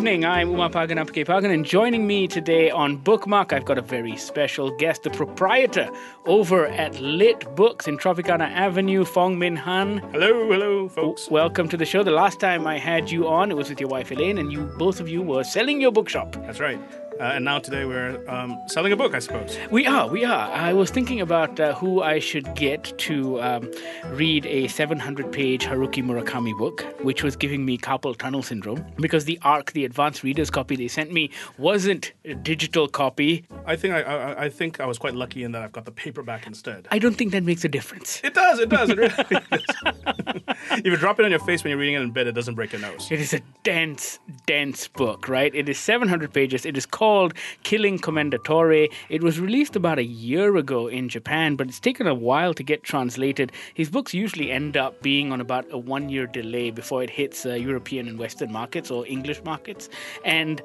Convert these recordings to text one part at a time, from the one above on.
Evening. I'm Uma Pagan Ampikaipakan, and joining me today on Bookmark, I've got a very special guest, the proprietor over at Lit Books in Tropicana Avenue, Fong Min Hun. Hello, hello, folks. Welcome to the show. The last time I had you on, it was with your wife Elaine, and you both of you were selling your bookshop. That's right. Uh, and now today we're um, selling a book, I suppose. We are, we are. I was thinking about uh, who I should get to um, read a 700 page Haruki Murakami book, which was giving me carpal tunnel syndrome because the ARC, the advanced reader's copy they sent me, wasn't a digital copy. I think I, I, I think I was quite lucky in that I've got the paperback instead. I don't think that makes a difference. It does, it does, it really does. if you drop it on your face when you're reading it in bed, it doesn't break your nose. It is a dense, dense book, right? It is 700 pages. It is called Killing Commendatore. It was released about a year ago in Japan, but it's taken a while to get translated. His books usually end up being on about a one year delay before it hits uh, European and Western markets or English markets. And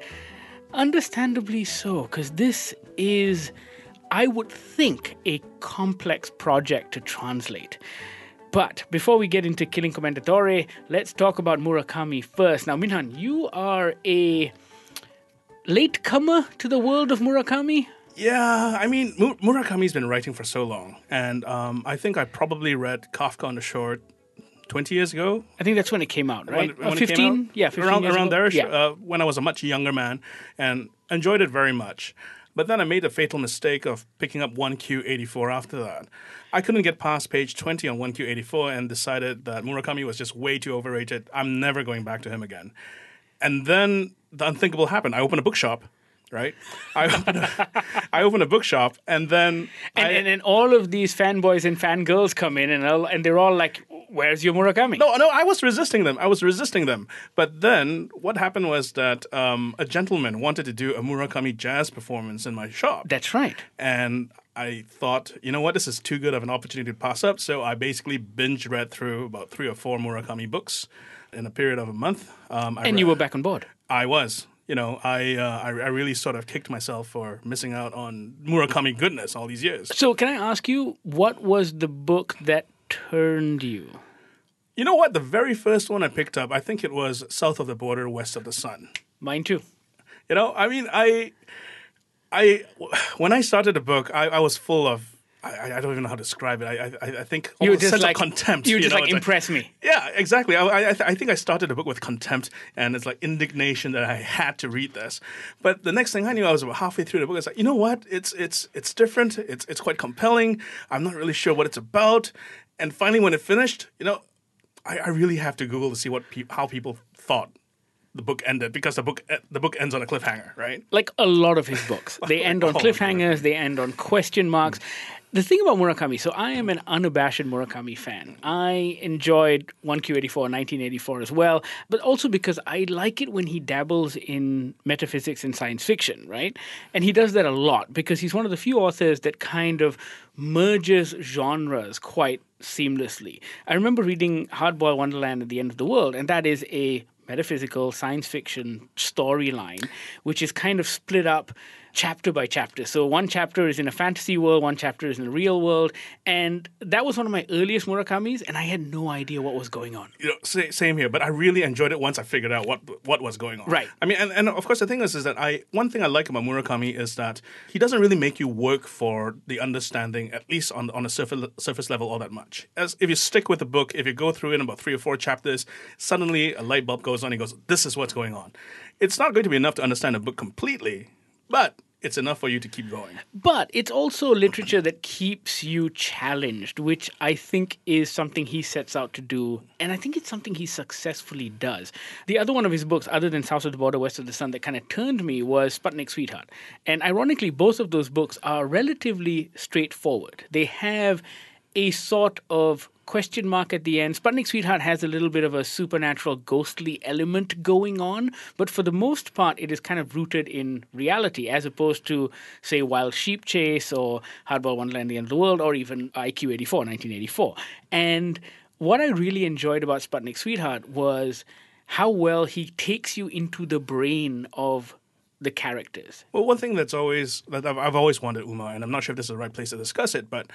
understandably so, because this is, I would think, a complex project to translate. But before we get into Killing Commendatore, let's talk about Murakami first. Now, Min Hun, you are a latecomer to the world of Murakami. Yeah, I mean, Mu- Murakami's been writing for so long, and um, I think I probably read Kafka on the Shore 20 years ago. I think that's when it came out, right? When, when Or it came 15? out? Yeah, 15 around, around there, Yeah. uh, when I was a much younger man, and enjoyed it very much. But then I made the fatal mistake of picking up 1Q84 after that. I couldn't get past page 20 on 1Q84 and decided that Murakami was just way too overrated. I'm never going back to him again. And then the unthinkable happened. I opened a bookshop, right? I opened a, I a bookshop, and then And, I, and then all of these fanboys and fangirls come in, and, and they're all like, Where's your Murakami? No, no, I was resisting them. I was resisting them. But then what happened was that um, a gentleman wanted to do a Murakami jazz performance in my shop. That's right. and I thought, you know what, this is too good of an opportunity to pass up. So I basically binge read through about three or four Murakami books in a period of a month. Um, I And you were back on board. I was. You know, I, uh, I I really sort of kicked myself for missing out on Murakami goodness all these years. So, can I ask you, what was the book that turned you? You know what? The very first one I picked up, I think it was South of the Border, West of the Sun. Mine too. You know, I mean, I, I, when I started the book, I, I was full of. I, I don't even know how to describe it. I, I, I think You were just sense like contempt. You were just know, like impress me. Yeah, exactly. I, I, I th- I think I started the book with contempt, and it's like indignation that I had to read this. But the next thing I knew, I was about halfway through the book. I was like, you know what? It's it's it's different. It's it's quite compelling. I'm not really sure what it's about. And finally, when it finished, you know, I, I really have to Google to see what peop how people thought the book ended because the book e- the book ends on a cliffhanger, right? like a lot of his books. They end on Oh, cliffhangers, they end on question marks. The thing about Murakami, so I am an unabashed Murakami fan. I enjoyed 1Q84 1984 as well, but also because I like it when he dabbles in metaphysics and science fiction, right? And he does that a lot because he's one of the few authors that kind of merges genres quite seamlessly. I remember reading Hardboiled Wonderland at the End of the World, and that is a metaphysical science fiction storyline, which is kind of split up chapter by chapter. So one chapter is in a fantasy world, one chapter is in a real world, and that was one of my earliest Murakami's, and I had no idea what was going on. you know, sa- same here. But I really enjoyed it once I figured out what what was going on. Right. I mean, and, and of course, the thing is, is that I one thing I like about Murakami is that he doesn't really make you work for the understanding, at least on on a surface surface level, all that much. As if you stick with the book, if you go through in about three or four chapters, suddenly a light bulb goes on. He goes, "This is what's going on." It's not going to be enough to understand a book completely, but it's enough for you to keep going. But it's also literature that keeps you challenged, which I think is something he sets out to do. And I think it's something he successfully does. The other one of his books, other than South of the Border, West of the Sun, that kind of turned me was Sputnik Sweetheart. And ironically, both of those books are relatively straightforward. They have a sort of question mark at the end. Sputnik Sweetheart has a little bit of a supernatural, ghostly element going on, but for the most part, it is kind of rooted in reality, as opposed to, say, Wild Sheep Chase or Hardboiled Wonderland, The End of the World, or even 1Q84, 1984. And what I really enjoyed about Sputnik Sweetheart was how well he takes you into the brain of the characters. Well, one thing that's always that I've, I've always wanted Uma, and I'm not sure if this is the right place to discuss it, but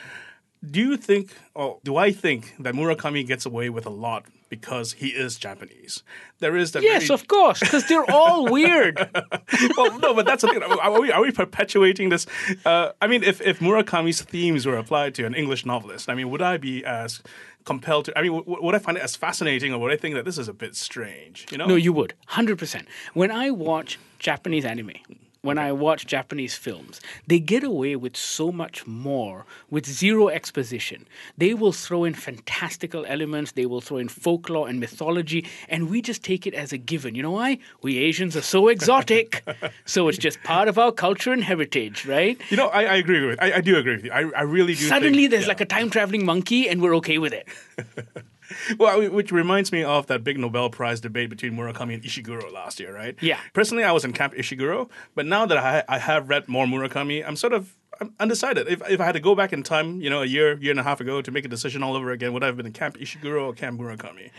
do you think, or do I think that Murakami gets away with a lot because he is Japanese? There is that. Yes, very- of course, because they're all weird. well, no, but that's the thing. Are we, are we perpetuating this? Uh, I mean, if, if Murakami's themes were applied to an English novelist, I mean, would I be as compelled to? I mean, w- would I find it as fascinating, or would I think that this is a bit strange? You know? No, you would. 100%. When I watch Japanese anime, when I watch Japanese films, they get away with so much more with zero exposition. They will throw in fantastical elements, they will throw in folklore and mythology, and we just take it as a given. You know why? We Asians are so exotic. so it's just part of our culture and heritage, right? You know, I, I agree with. I, I do agree with you. I, I really do. Suddenly think, there's yeah. like a time traveling monkey, and we're okay with it. Well, which reminds me of that big Nobel Prize debate between Murakami and Ishiguro last year, right? Yeah. Personally, I was in camp Ishiguro, but now that I, I have read more Murakami, I'm sort of I'm undecided. If, if I had to go back in time, you know, a year, year and a half ago to make a decision all over again, would I have been in camp Ishiguro or camp Murakami?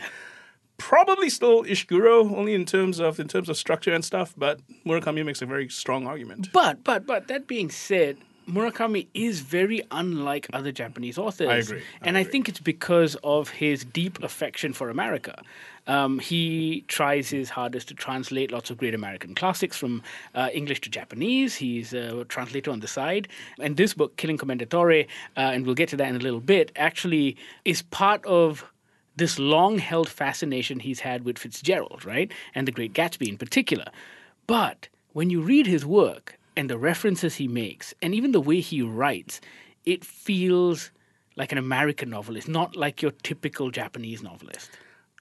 Probably still Ishiguro, only in terms of in terms of structure and stuff. But Murakami makes a very strong argument. But but but that being said, Murakami is very unlike other Japanese authors. I agree. I and I think it's because of his deep affection for America. Um, he tries his hardest to translate lots of great American classics from uh, English to Japanese. He's a translator on the side. And this book, Killing Commendatore, uh, and we'll get to that in a little bit, actually is part of this long held fascination he's had with Fitzgerald, right? And the Great Gatsby in particular. But when you read his work and the references he makes, and even the way he writes, it feels like an American novelist, not like your typical Japanese novelist.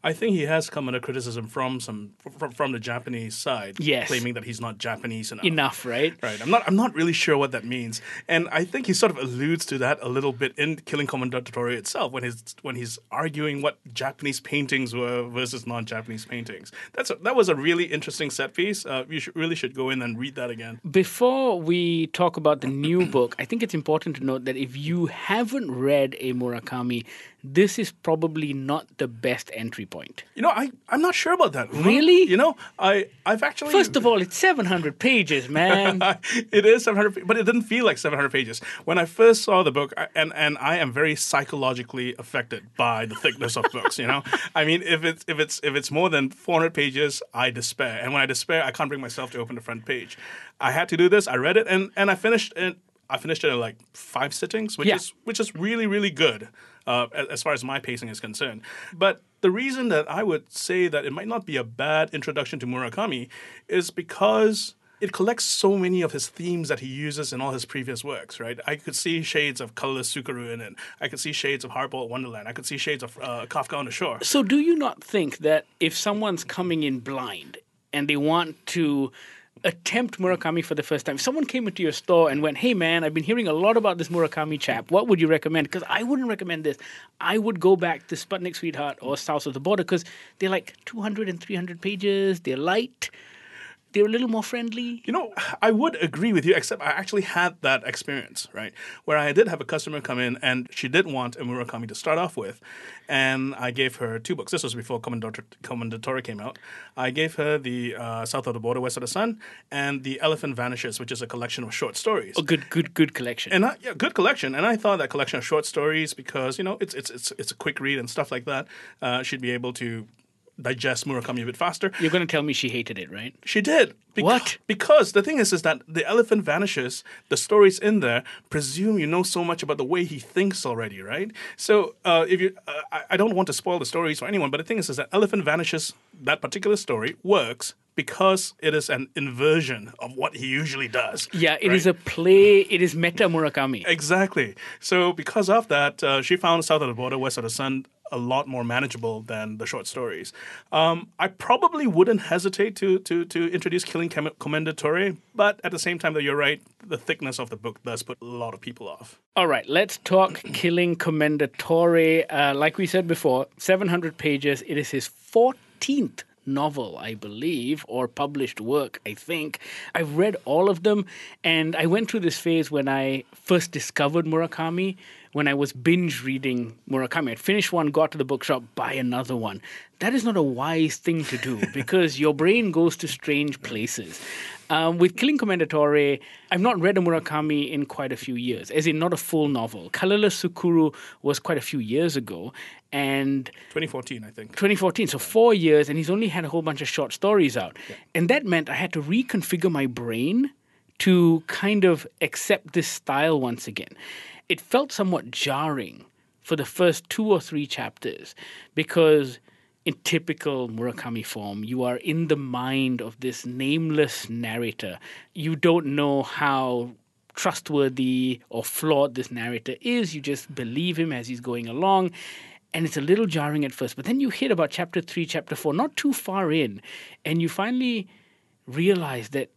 I think he has come under criticism from some from, from the Japanese side, Yes. claiming that he's not Japanese enough. Enough, right? Right. I'm not. I'm not really sure what that means, and I think he sort of alludes to that a little bit in Killing Commendatore itself when he's when he's arguing what Japanese paintings were versus non-Japanese paintings. That's a, that was a really interesting set piece. Uh, you should, really should go in and read that again. Before we talk about the new book, I think it's important to note that if you haven't read a Murakami, this is probably not the best entry point. You know, I I'm not sure about that. Really? You know, I I've actually First of all, it's 700 pages, man. it is 700 but it didn't feel like 700 pages when i first saw the book I- and and i am very psychologically affected by the thickness of books you know i mean if it's if it's if it's more than 400 pages i despair and when i despair i can't bring myself to open the front page i had to do this i read it and and i finished it i finished it in like five sittings which Yeah. is which is really really good uh, as far as my pacing is concerned but the reason that i would say that it might not be a bad introduction to murakami is because it collects so many of his themes that he uses in all his previous works, right? I could see shades of colorless Tsukuru in it. I could see shades of Hardboiled Wonderland. I could see shades of uh, Kafka on the Shore. So, do you not think that if someone's coming in blind and they want to attempt Murakami for the first time, someone came into your store and went, Hey man, I've been hearing a lot about this Murakami chap, what would you recommend? Because I wouldn't recommend this. I would go back to Sputnik Sweetheart or South of the Border because they're like 200 and 300 pages, they're light, they're a little more friendly. You know, I would agree with you, except I actually had that experience, right? Where I did have a customer come in and she did want a Murakami to start off with. And I gave her two books. This was before Commendator- Commendatore came out. I gave her the uh, South of the Border, West of the Sun, and The Elephant Vanishes, which is a collection of short stories. A good, good, good collection. And I, yeah, good collection. And I thought that collection of short stories, because you know it's it's it's it's a quick read and stuff like that, uh, she'd be able to digest Murakami a bit faster. You're going to tell me she hated it, right? She did. Beca- What? Because the thing is, is that the elephant vanishes. The stories in there presume you know so much about the way he thinks already, right? So uh, if you, uh, I, I don't want to spoil the stories for anyone, but the thing is, is that elephant vanishes. That particular story works because it is an inversion of what he usually does. Yeah, it is a play. It is meta Murakami. Exactly. So because of that, uh, she found South of the Border, West of the Sun a lot more manageable than the short stories. Um, I probably wouldn't hesitate to to to introduce Killing Com- Commendatore, but at the same time, though, you're right. The thickness of the book does put a lot of people off. All right, let's talk Killing Commendatore. Uh, like we said before, 700 pages. It is his 14th novel, I believe, or published work, I think. I've read all of them, and I went through this phase when I first discovered Murakami, when I was binge reading Murakami. I'd finish one, got to the bookshop, buy another one. That is not a wise thing to do because your brain goes to strange places. Um, with Killing Commendatore, I've not read a Murakami in quite a few years, as in not a full novel. Colorless Tsukuru was quite a few years ago, and 2014, I think. 2014, so four years, and he's only had a whole bunch of short stories out. And that meant I had to reconfigure my brain to kind of accept this style once again. It felt somewhat jarring for the first two or three chapters because in typical Murakami form, you are in the mind of this nameless narrator. You don't know how trustworthy or flawed this narrator is. You just believe him as he's going along. And it's a little jarring at first. But then you hit about chapter three, chapter four, not too far in, and you finally realize that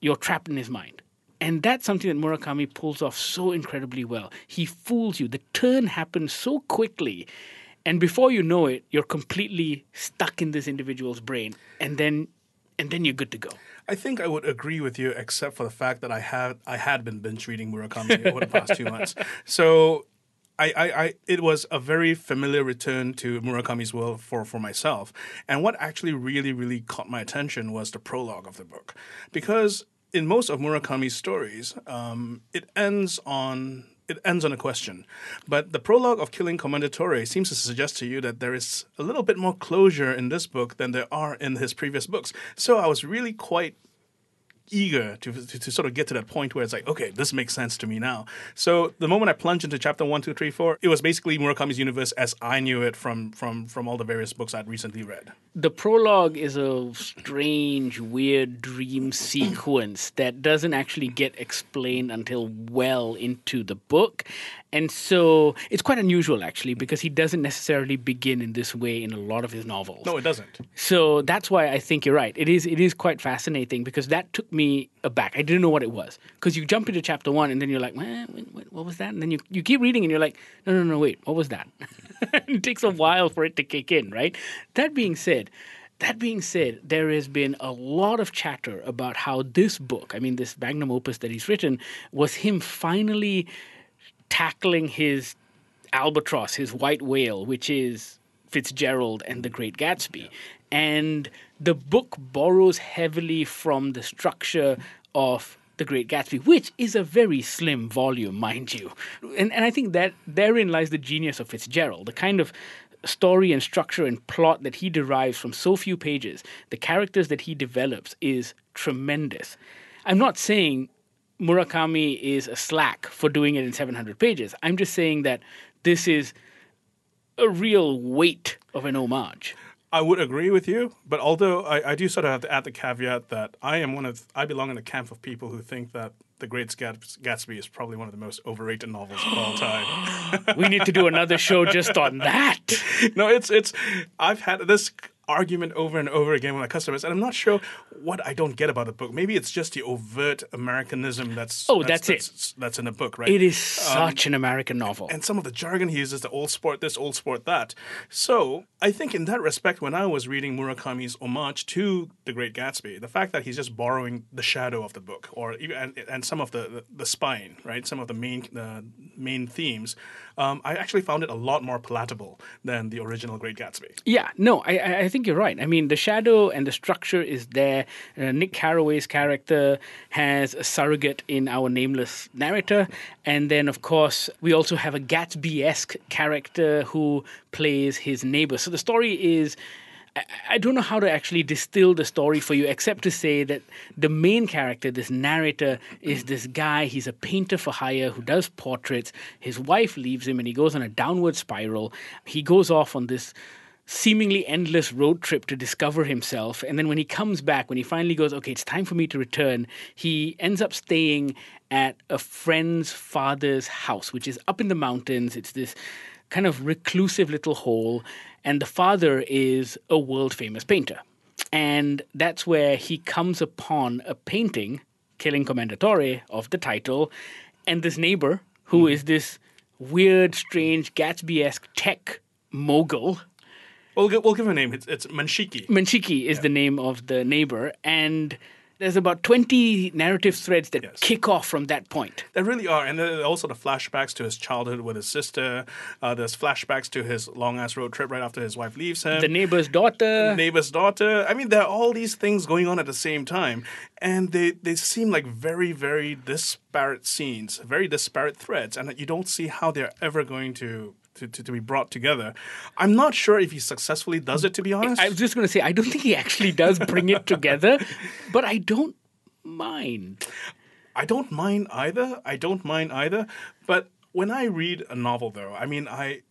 you're trapped in his mind. And that's something that Murakami pulls off so incredibly well. He fools you. The turn happens so quickly and before you know it you're completely stuck in this individual's brain and then and then you're good to go I think I would agree with you, except for the fact that I had I had been binge reading Murakami over the past two months. So I, I, I, it was a very familiar return to Murakami's world for, for myself. And what actually really, really caught my attention was the prologue of the book. Because in most of Murakami's stories, um, it ends on it ends on a question. But the prologue of Killing Commendatore seems to suggest to you that there is a little bit more closure in this book than there are in his previous books. So I was really quite eager to, to, to, sort of get to that point where it's like, okay, this makes sense to me now. So the moment I plunged into chapter one, two, three, four, it was basically Murakami's universe as I knew it from from from all the various books I'd recently read. The prologue is a strange, weird dream sequence that doesn't actually get explained until well into the book. And so it's quite unusual actually because he doesn't necessarily begin in this way in a lot of his novels. No, it doesn't. So that's why I think you're right. It is it is quite fascinating because that took me aback. I didn't know what it was because you jump into chapter one and then you're like, eh, what, what was that? And then you you keep reading and you're like, no, no, no, wait, what was that? it takes a while for it to kick in, right? That being said. That being said, there has been a lot of chatter about how this book, I mean, this magnum opus that he's written, was him finally tackling his albatross, his white whale, which is Fitzgerald and the Great Gatsby. And the book borrows heavily from the structure of the Great Gatsby, which is a very slim volume, mind you. And, and I think that therein lies the genius of Fitzgerald, the kind of story and structure and plot that he derives from so few pages, the characters that he develops is tremendous. I'm not saying Murakami is a slack for doing it in 700 pages. I'm just saying that this is a real weight of an homage. I would agree with you, but although I, I, do sort of have to add the caveat that I am one of I belong in the camp of people who think that The Great Gatsby is probably one of the most overrated novels of all time. we need to do another show just on that. No, it's it's I've had this argument over and over again with my customers, and I'm not sure what I don't get about the book. Maybe it's just the overt Americanism that's oh, that's, that's, that's it. That's in the book, right? It is such um, an American novel, and some of the jargon he uses, the old sport this, old sport that. So I think in that respect, when I was reading Murakami's homage to The Great Gatsby, the fact that he's just borrowing the shadow of the book, or even and, and some of the, the, the spine, right, some of the main the main themes, um, I actually found it a lot more palatable than the original Great Gatsby. Yeah, no, I I think you're right. I mean, the shadow and the structure is there. Uh, Nick Carraway's character has a surrogate in our nameless narrator. And then, of course, we also have a Gatsby esque character who plays his neighbor. So the story is. I don't know how to actually distill the story for you, except to say that the main character, this narrator, is this guy. He's a painter for hire who does portraits. His wife leaves him and he goes on a downward spiral. He goes off on this seemingly endless road trip to discover himself. And then when he comes back, when he finally goes, okay, it's time for me to return, he ends up staying at a friend's father's house, which is up in the mountains. It's this kind of reclusive little hole. And the father is a world famous painter. And that's where he comes upon a painting, Killing Commendatore, of the title, and this neighbor, who mm. is this weird, strange, Gatsby esque tech mogul We'll, gi- we'll give him a name. It's, it's Menshiki. Menshiki is the name of the neighbor, and there's about 20 narrative threads that Yes. kick off from that point. There really are, and then also the flashbacks to his childhood with his sister. Uh, there's flashbacks to his long ass road trip right after his wife leaves him. The neighbor's daughter. The neighbor's daughter. I mean, there are all these things going on at the same time, and they they seem like very very disparate scenes, very disparate threads, and you don't see how they're ever going to. To, to, to be brought together. I'm not sure if he successfully does it, to be honest. I was just going to say, I don't think he actually does bring it together, but I don't mind. I don't mind either. I don't mind either. But when I read a novel, though, I mean, I,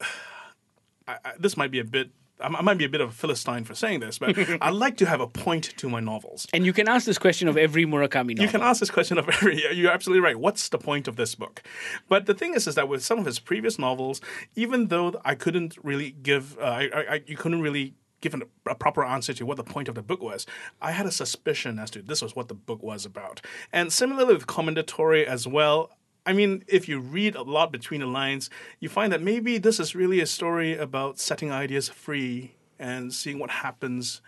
I, I this might be a bit. I I might be a bit of a philistine for saying this, but I like to have a point to my novels. And you can ask this question of every Murakami novel. You can ask this question of every. You're absolutely right. What's the point of this book? But the thing is, is that with some of his previous novels, even though I couldn't really give, uh, I, I, you couldn't really give a proper answer to what the point of the book was. I had a suspicion as to this was what the book was about. And similarly with Commendatore as well. I mean, if you read a lot between the lines, you find that maybe this is really a story about setting ideas free and seeing what happens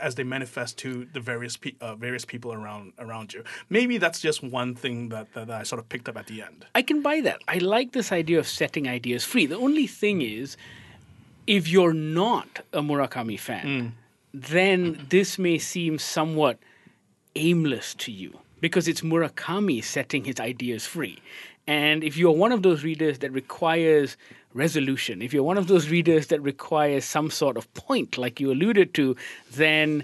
as they manifest to the various pe- uh, various people around around you. Maybe that's just one thing that, that I sort of picked up at the end. I can buy that. I like this idea of setting ideas free. The only thing is, if you're not a Murakami fan, then this may seem somewhat aimless to you because it's Murakami setting his ideas free. And if you're one of those readers that requires resolution, if you're one of those readers that requires some sort of point, like you alluded to, then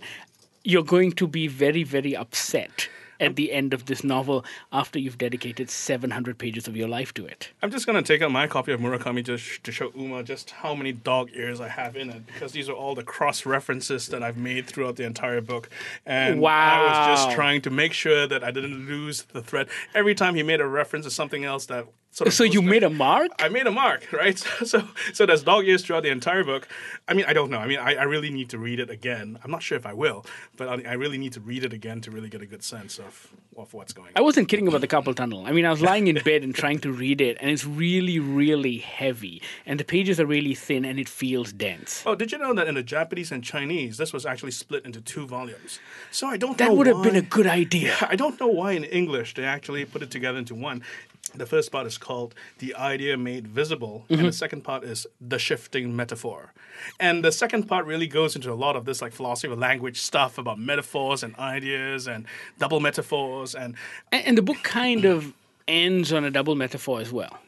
you're going to be very, very upset at the end of this novel after you've dedicated 700 pages of your life to it. I'm just gonna take out my copy of Murakami just to show Uma just how many dog ears I have in it because these are all the cross references that I've made throughout the entire book, and I was just trying to make sure that I didn't lose the thread. Every time he made a reference to something else that sort of So you made a mark? I made a mark, right? So, so there's dog ears throughout the entire book. I mean, I don't know. I mean, I, I really need to read it again. I'm not sure if I will, but I, I really need to read it again to really get a good sense of, of what's going on. I wasn't kidding about the carpal tunnel. I mean, I was lying in bed and trying to read it, and it's really, really heavy. And the pages are really thin, and it feels dense. Oh, did you know that in the Japanese and Chinese, this was actually split into two volumes? So I don't know. That would have been a good idea. I don't know why in English they actually put it together into one. The first part is called The Idea Made Visible, and mm-hmm. the second part is The Shifting Metaphor. And the second part really goes into a lot of this like philosophy of language stuff about metaphors and ideas and double metaphors. And And, and the book kind of ends on a double metaphor as well.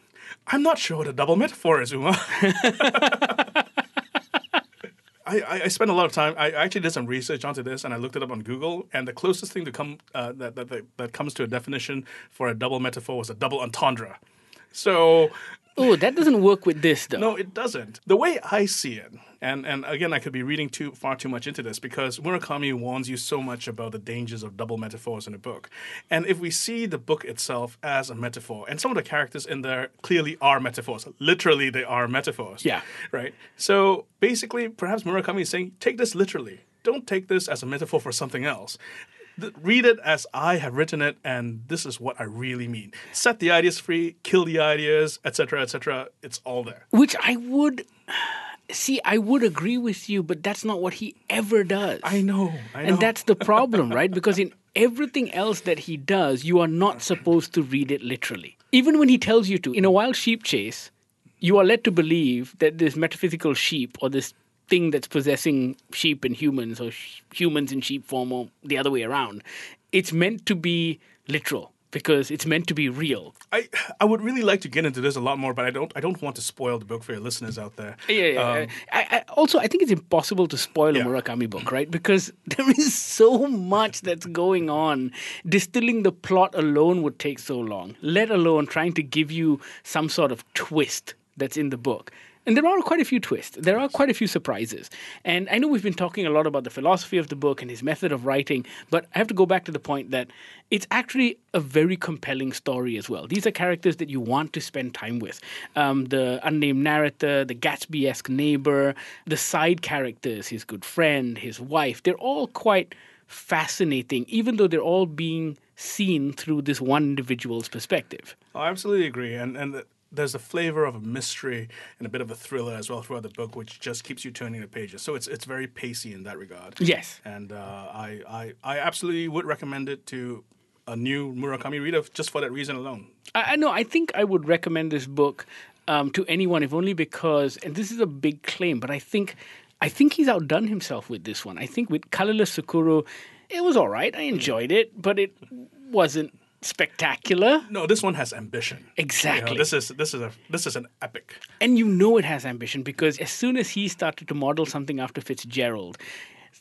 I'm not sure what a double metaphor is, Uma. I, I, spent a lot of time. I actually did some research onto this, and I looked it up on Google. And the closest thing to come uh, that, that that comes to a definition for a double metaphor was a double entendre. So Oh, that doesn't work with this, though. no, it doesn't. The way I see it, and, and again, I could be reading too far too much into this because Murakami warns you so much about the dangers of double metaphors in a book. And if we see the book itself as a metaphor, and some of the characters in there clearly are metaphors, literally they are metaphors. Yeah. Right? So basically, perhaps Murakami is saying, take this literally. Don't take this as a metaphor for something else. Th- Read it as I have written it, and this is what I really mean. Set the ideas free, kill the ideas, etc., etc. It's all there. Which I would. See, I would agree with you, but that's not what he ever does. I know. I know. And that's the problem, right? Because in everything else that he does, you are not supposed to read it literally. Even when he tells you to. In a wild sheep chase, you are led to believe that this metaphysical sheep or this thing that's possessing sheep and humans or sh- humans in sheep form or the other way around, it's meant to be literal because it's meant to be real. I I would really like to get into this a lot more, but I don't I don't want to spoil the book for your listeners out there. Yeah, yeah. Um, I, I, also, I think it's impossible to spoil a Yeah. Murakami book, right? Because there is so much that's going on. Distilling the plot alone would take so long, let alone trying to give you some sort of twist that's in the book. And there are quite a few twists. There are quite a few surprises. And I know we've been talking a lot about the philosophy of the book and his method of writing, but I have to go back to the point that it's actually a very compelling story as well. These are characters that you want to spend time with. Um, the unnamed narrator, the Gatsby esque neighbor, the side characters, his good friend, his wife, they're all quite fascinating, even though they're all being seen through this one individual's perspective. I absolutely agree, and and there's a flavor of a mystery and a bit of a thriller as well throughout the book, which just keeps you turning the pages. So it's it's very pacey in that regard. Yes. and uh, I, I I absolutely would recommend it to a new Murakami reader just for that reason alone. I, know. I think I would recommend this book um, to anyone, if only because, and this is a big claim, but I think, I think he's outdone himself with this one. I think with Colorless Tsukuru, it was all right. I enjoyed it, but it wasn't spectacular. No, this one has ambition. You know, Exactly. this is this is a this is an epic. And you know it has ambition because as soon as he started to model something after Fitzgerald,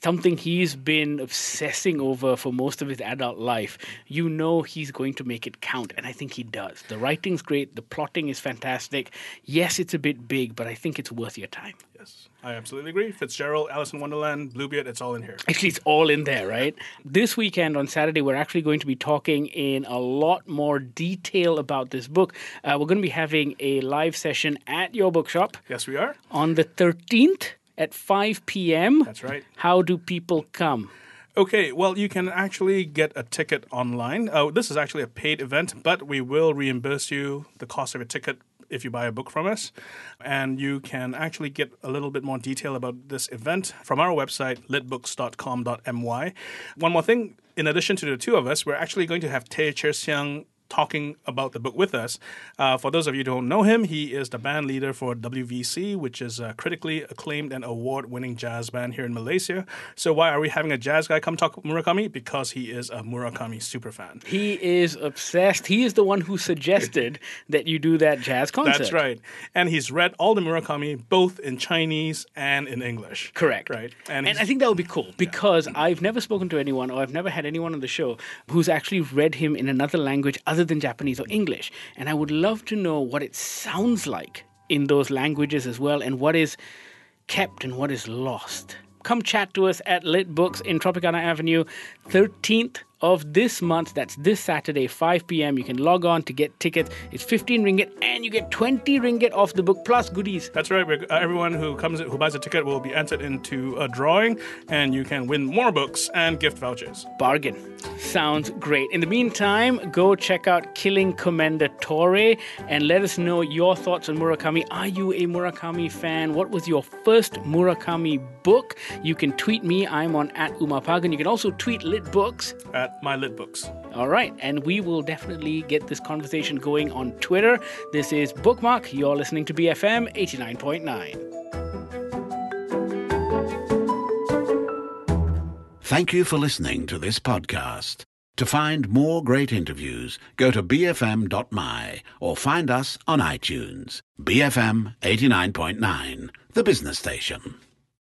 something he's been obsessing over for most of his adult life, you know he's going to make it count. And I think he does. The writing's great, the plotting is fantastic. Yes, it's a bit big, but I think it's worth your time. Yes, I absolutely agree. Fitzgerald, Alice in Wonderland, Bluebeard, it's all in here. Actually, it's all in there, right? This weekend on Saturday, we're actually going to be talking in a lot more detail about this book. Uh, we're going to be having a live session at your bookshop Yes, we are. on the 13th at 5 p.m. That's right. How do people come? Okay, well, you can actually get a ticket online. Uh, this is actually a paid event, but we will reimburse you the cost of a ticket if you buy a book from us. And you can actually get a little bit more detail about this event from our website, litbooks.com.my. One more thing, in addition to the two of us, we're actually going to have Tay Cher Siang talking about the book with us. Uh, for those of you who don't know him, he is the band leader for WVC, which is a critically acclaimed and award winning jazz band here in Malaysia. So, why are we having a jazz guy come talk Murakami? Because he is a Murakami superfan. He is obsessed. He is the one who suggested that you do that jazz concert. That's right. And he's read all the Murakami both in Chinese and in English. Correct. Right. And, he's- I think that would be cool because I've never spoken to anyone or I've never had anyone on the show who's actually read him in another language other than Japanese or English. And I would love to know what it sounds like in those languages as well and what is kept and what is lost. Come chat to us at Lit Books in Tropicana Avenue, 13th of this month. That's this Saturday, 5 p.m. You can log on to get tickets. It's 15 ringgit and you get 20 ringgit off the book plus goodies. That's right. Uh, everyone who comes who buys a ticket will be entered into a drawing, and you can win more books and gift vouchers. Bargain. Sounds great. In the meantime, go check out Killing Commendatore and let us know your thoughts on Murakami. Are you a Murakami fan? What was your first Murakami book? You can tweet me. I'm on at Umapagan. You can also tweet Lit Books. At my lit books. All right, and we will definitely get this conversation going on Twitter. This is Bookmark. You're listening to BFM 89.9. Thank you for listening to this podcast. To find more great interviews, go to bfm.my or find us on iTunes. BFM 89.9, the business station.